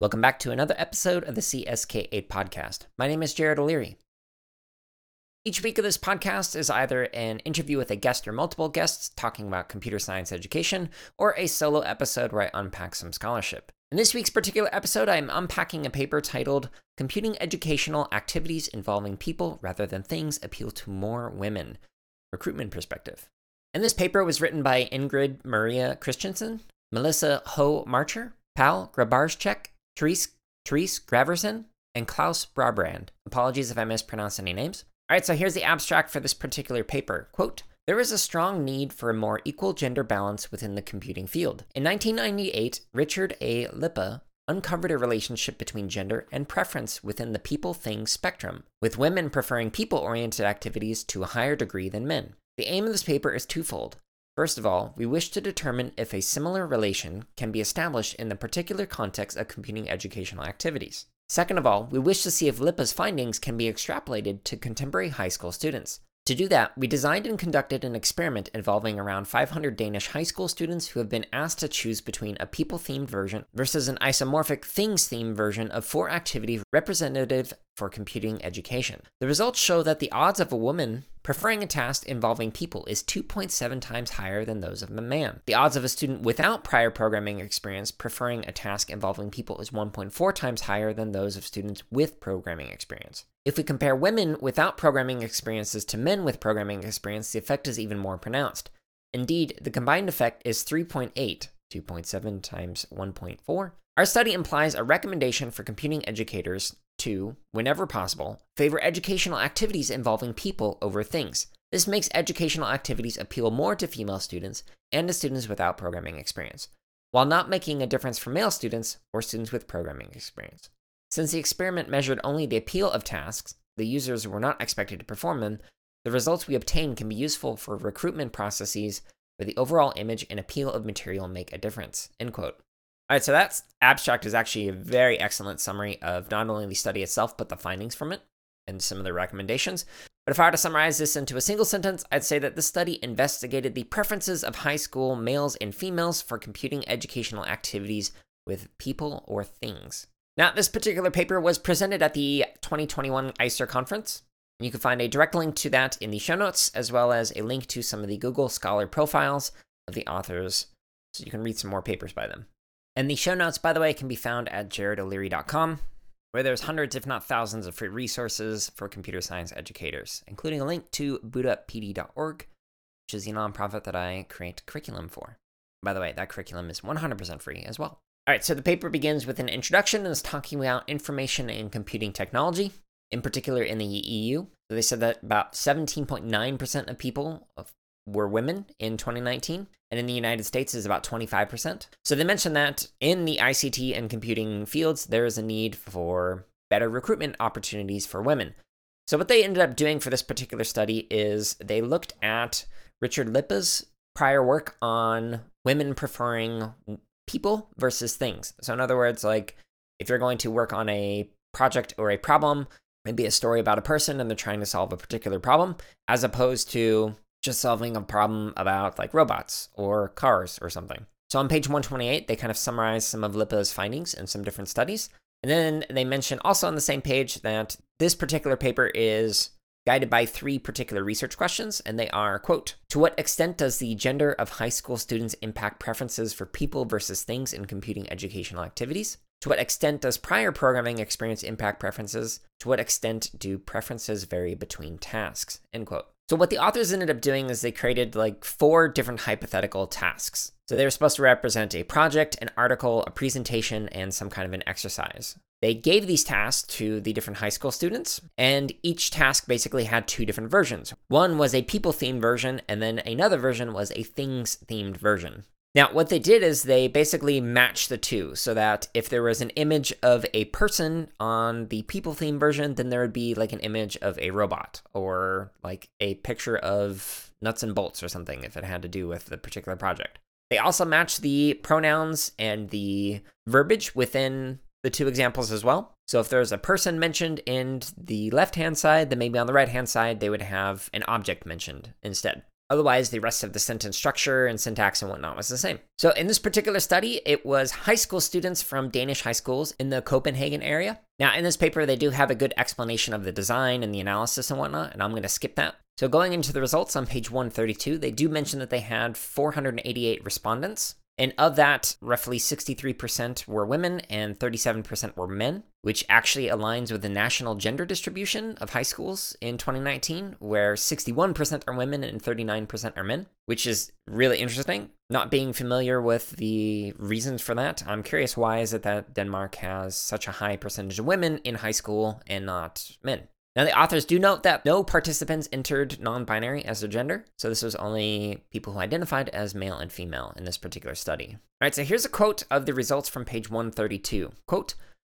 Welcome back to another episode of the CSK8 podcast. My name is Jared O'Leary. Each week of this podcast is either an interview with a guest or multiple guests talking about computer science education, or a solo episode where I unpack some scholarship. In this week's particular episode, I am unpacking a paper titled Computing Educational Activities Involving People Rather Than Things Appeal to More Women Recruitment Perspective. And this paper was written by Ingrid Maria Christensen, Melissa Ho Marcher, Pal Grabarczyk, Therese, Therese Graversen, and Claus Brabrand. Apologies if I mispronounced any names. All right, so here's the abstract for this particular paper. Quote, there is a strong need for a more equal gender balance within the computing field. In 1998, Richard A. Lippa uncovered a relationship between gender and preference within the people things spectrum, with women preferring people oriented activities to a higher degree than men. The aim of this paper is twofold. First of all, we wish to determine if a similar relation can be established in the particular context of computing educational activities. Second of all, we wish to see if Lippa's findings can be extrapolated to contemporary high school students. To do that, we designed and conducted an experiment involving around 500 Danish high school students who have been asked to choose between a people themed version versus an isomorphic things themed version of four activities representative for computing education. The results show that the odds of a woman preferring a task involving people is 2.7 times higher than those of a man. The odds of a student without prior programming experience preferring a task involving people is 1.4 times higher than those of students with programming experience. If we compare women without programming experiences to men with programming experience, the effect is even more pronounced. Indeed, the combined effect is 3.8, 2.7 times 1.4. Our study implies a recommendation for computing educators to, whenever possible, favor educational activities involving people over things. This makes educational activities appeal more to female students and to students without programming experience, while not making a difference for male students or students with programming experience. Since the experiment measured only the appeal of tasks, the users were not expected to perform them, the results we obtained can be useful for recruitment processes where the overall image and appeal of material make a difference. End quote. All right, so that abstract is actually a very excellent summary of not only the study itself, but the findings from it and some of the recommendations. But if I were to summarize this into a single sentence, I'd say that the study investigated the preferences of high school males and females for computing educational activities with people or things. Now, this particular paper was presented at the 2021 ISER conference. You can find a direct link to that in the show notes, as well as a link to some of the Google Scholar profiles of the authors, so you can read some more papers by them. And the show notes, by the way, can be found at jaredoleary.com, where there's hundreds, if not thousands, of free resources for computer science educators, including a link to bootuppd.org, which is the nonprofit that I create curriculum for. By the way, that curriculum is 100% free as well. All right, so the paper begins with an introduction and is talking about information and computing technology, in particular in the EU. They said that about 17.9% of people were women in 2019, and in the United States is about 25%. So they mentioned that in the ICT and computing fields, there is a need for better recruitment opportunities for women. So what they ended up doing for this particular study is they looked at Richard Lippa's prior work on women preferring people versus things. So in other words, like if you're going to work on a project or a problem, maybe a story about a person and they're trying to solve a particular problem, as opposed to just solving a problem about like robots or cars or something. So on page 128, they kind of summarize some of Lippa's findings in some different studies. And then they mention also on the same page that this particular paper is guided by three particular research questions, and they are quote, To what extent does the gender of high school students impact preferences for people versus things in computing educational activities? To what extent does prior programming experience impact preferences? To what extent do preferences vary between tasks? End quote. So what the authors ended up doing is they created like four different hypothetical tasks. So they were supposed to represent a project, an article, a presentation, and some kind of an exercise. They gave these tasks to the different high school students, and each task basically had two different versions. One was a people themed version, and then another version was a things themed version. Now, what they did is they basically matched the two so that if there was an image of a person on the people theme version, then there would be like an image of a robot or like a picture of nuts and bolts or something if it had to do with the particular project. They also matched the pronouns and the verbiage within the two examples as well. So if there's a person mentioned in the left hand side, then maybe on the right hand side, they would have an object mentioned instead. Otherwise, the rest of the sentence structure and syntax and whatnot was the same. So, in this particular study, it was high school students from Danish high schools in the Copenhagen area. Now, in this paper, they do have a good explanation of the design and the analysis and whatnot, and I'm going to skip that. So, going into the results on page 132, they do mention that they had 488 respondents. And of that, roughly 63% were women and 37% were men, which actually aligns with the national gender distribution of high schools in 2019, where 61% are women and 39% are men, which is really interesting. Not being familiar with the reasons for that, I'm curious why is it that Denmark has such a high percentage of women in high school and not men? Now, the authors do note that no participants entered non binary as their gender, so this was only people who identified as male and female in this particular study. All right, so here's a quote of the results from page 132. Quote,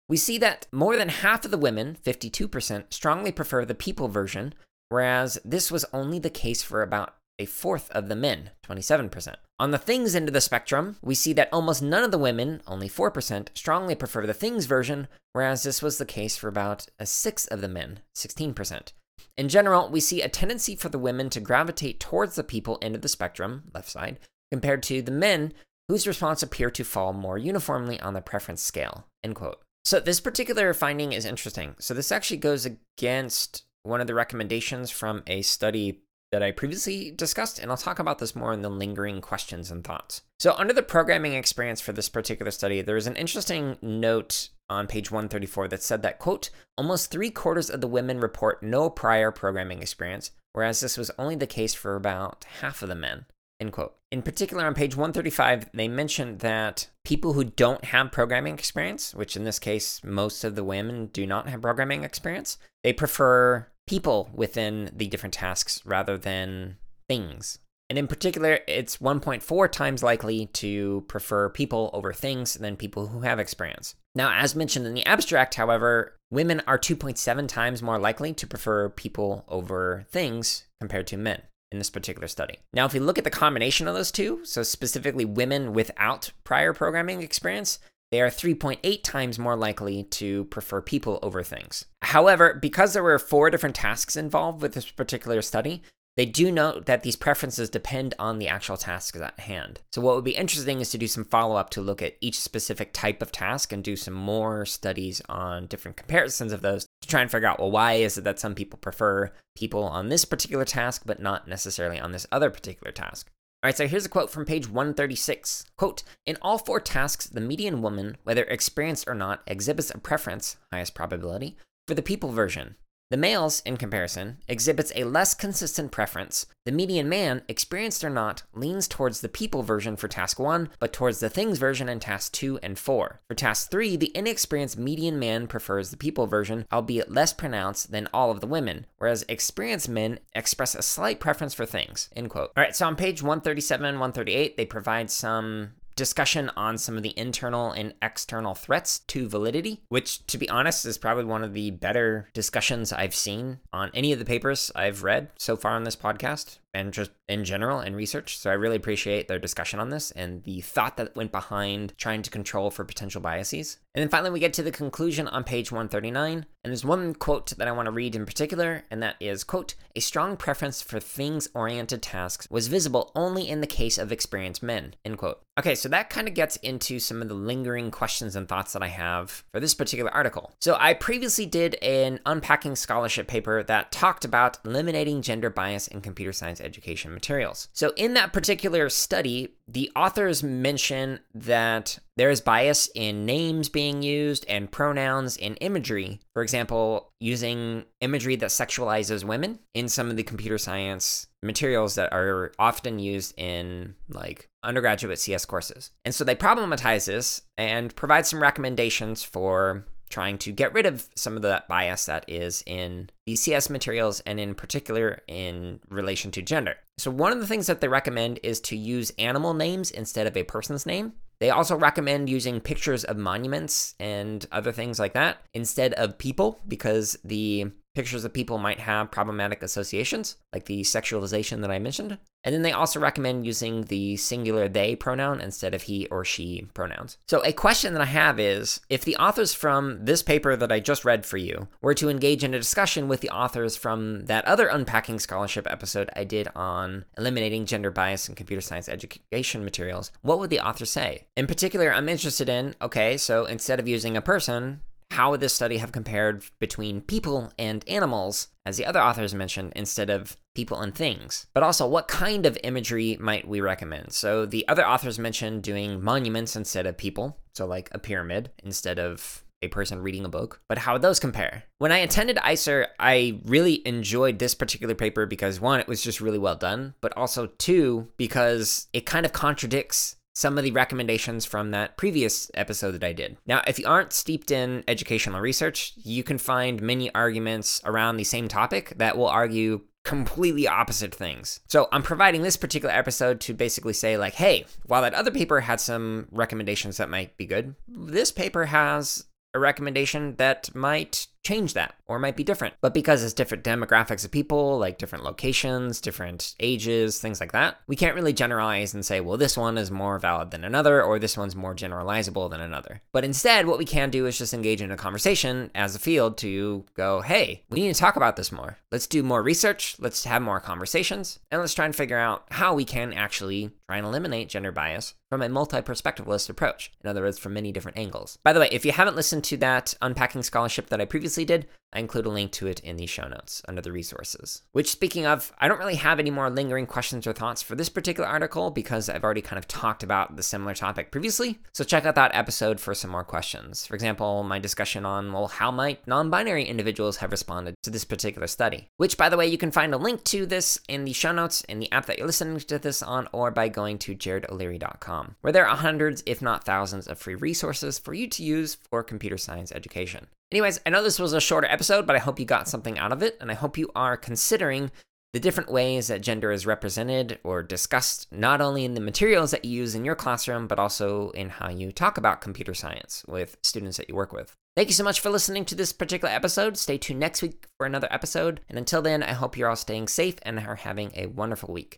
we see that more than half of the women, 52%, strongly prefer the people version, whereas this was only the case for about a fourth of the men, 27%. On the things end of the spectrum, we see that almost none of the women, only 4%, strongly prefer the things version, whereas this was the case for about a sixth of the men, 16%. In general, we see a tendency for the women to gravitate towards the people end of the spectrum, left side, compared to the men whose response appear to fall more uniformly on the preference scale. End quote. So this particular finding is interesting. So this actually goes against one of the recommendations from a study that I previously discussed, and I'll talk about this more in the lingering questions and thoughts. So, under the programming experience for this particular study, there was an interesting note on page 134 that said that, quote, almost three quarters of the women report no prior programming experience, whereas this was only the case for about half of the men, end quote. In particular, on page 135, they mentioned that people who don't have programming experience, which in this case, most of the women do not have programming experience, they prefer people within the different tasks rather than things. And in particular, it's 1.4 times likely to prefer people over things than people who have experience. Now, as mentioned in the abstract, however, women are 2.7 times more likely to prefer people over things compared to men in this particular study. Now, if we look at the combination of those two, so specifically women without prior programming experience, they are 3.8 times more likely to prefer people over things. However, because there were four different tasks involved with this particular study, they do note that these preferences depend on the actual tasks at hand. So, what would be interesting is to do some follow up to look at each specific type of task and do some more studies on different comparisons of those to try and figure out well, why is it that some people prefer people on this particular task, but not necessarily on this other particular task? All right, so here's a quote from page 136. Quote, in all four tasks, the median woman, whether experienced or not, exhibits a preference, highest probability, for the people version. The males, in comparison, exhibits a less consistent preference. The median man, experienced or not, leans towards the people version for task 1, but towards the things version in task 2 and 4. For task 3, the inexperienced median man prefers the people version, albeit less pronounced than all of the women, whereas experienced men express a slight preference for things. End quote. All right, so on page 137 and 138, they provide some discussion on some of the internal and external threats to validity, which, to be honest, is probably one of the better discussions I've seen on any of the papers I've read so far on this podcast and just in general in research. So I really appreciate their discussion on this and the thought that went behind trying to control for potential biases. And then finally, we get to the conclusion on page 139. And there's one quote that I want to read in particular, and that is, quote, a strong preference for things-oriented tasks was visible only in the case of experienced men, end quote. Okay, so that kind of gets into some of the lingering questions and thoughts that I have for this particular article. So I previously did an unpacking scholarship paper that talked about eliminating gender bias in computer science education materials. So, in that particular study, the authors mention that there is bias in names being used and pronouns in imagery. For example, using imagery that sexualizes women in some of the computer science materials that are often used in like undergraduate CS courses. And so they problematize this and provide some recommendations for trying to get rid of some of that bias that is in ECS materials and in particular in relation to gender. So, one of the things that they recommend is to use animal names instead of a person's name. They also recommend using pictures of monuments and other things like that instead of people because the pictures of people might have problematic associations, like the sexualization that I mentioned. And then they also recommend using the singular they pronoun instead of he or she pronouns. So, a question that I have is if the authors from this paper that I just read for you were to engage in a discussion with the authors from that other Unpacking Scholarship episode I did on eliminating gender bias in computer science education materials, what would the author say? In particular, I'm interested in okay, so instead of using a person, how would this study have compared between people and animals, as the other authors mentioned, instead of people and things? But also, what kind of imagery might we recommend? So, the other authors mentioned doing monuments instead of people, so like a pyramid instead of a person reading a book, but how would those compare? When I attended ISER, I really enjoyed this particular paper because one, it was just really well done, but also two, because it kind of contradicts some of the recommendations from that previous episode that I did. Now, if you aren't steeped in educational research, you can find many arguments around the same topic that will argue completely opposite things. So, I'm providing this particular episode to basically say, like, hey, while that other paper had some recommendations that might be good, this paper has a recommendation that might change that or might be different. But because it's different demographics of people, like different locations, different ages, things like that, we can't really generalize and say, well, this one is more valid than another, or this one's more generalizable than another. But instead, what we can do is just engage in a conversation as a field to go, hey, we need to talk about this more. Let's do more research, let's have more conversations, and let's try and figure out how we can actually try and eliminate gender bias from a multi perspectivalist approach. In other words, from many different angles. By the way, if you haven't listened to that Unpacking Scholarship that I previously did, I include a link to it in the show notes under the resources. Which, speaking of, I don't really have any more lingering questions or thoughts for this particular article because I've already kind of talked about the similar topic previously. So check out that episode for some more questions. For example, my discussion on, well, how might non binary individuals have responded to this particular study? Which, by the way, you can find a link to this in the show notes in the app that you're listening to this on or by going to jaredoleary.com, where there are hundreds, if not thousands, of free resources for you to use for computer science education. Anyways, I know this was a shorter episode, but I hope you got something out of it, and I hope you are considering the different ways that gender is represented or discussed, not only in the materials that you use in your classroom, but also in how you talk about computer science with students that you work with. Thank you so much for listening to this particular episode. Stay tuned next week for another episode. And until then, I hope you're all staying safe and are having a wonderful week.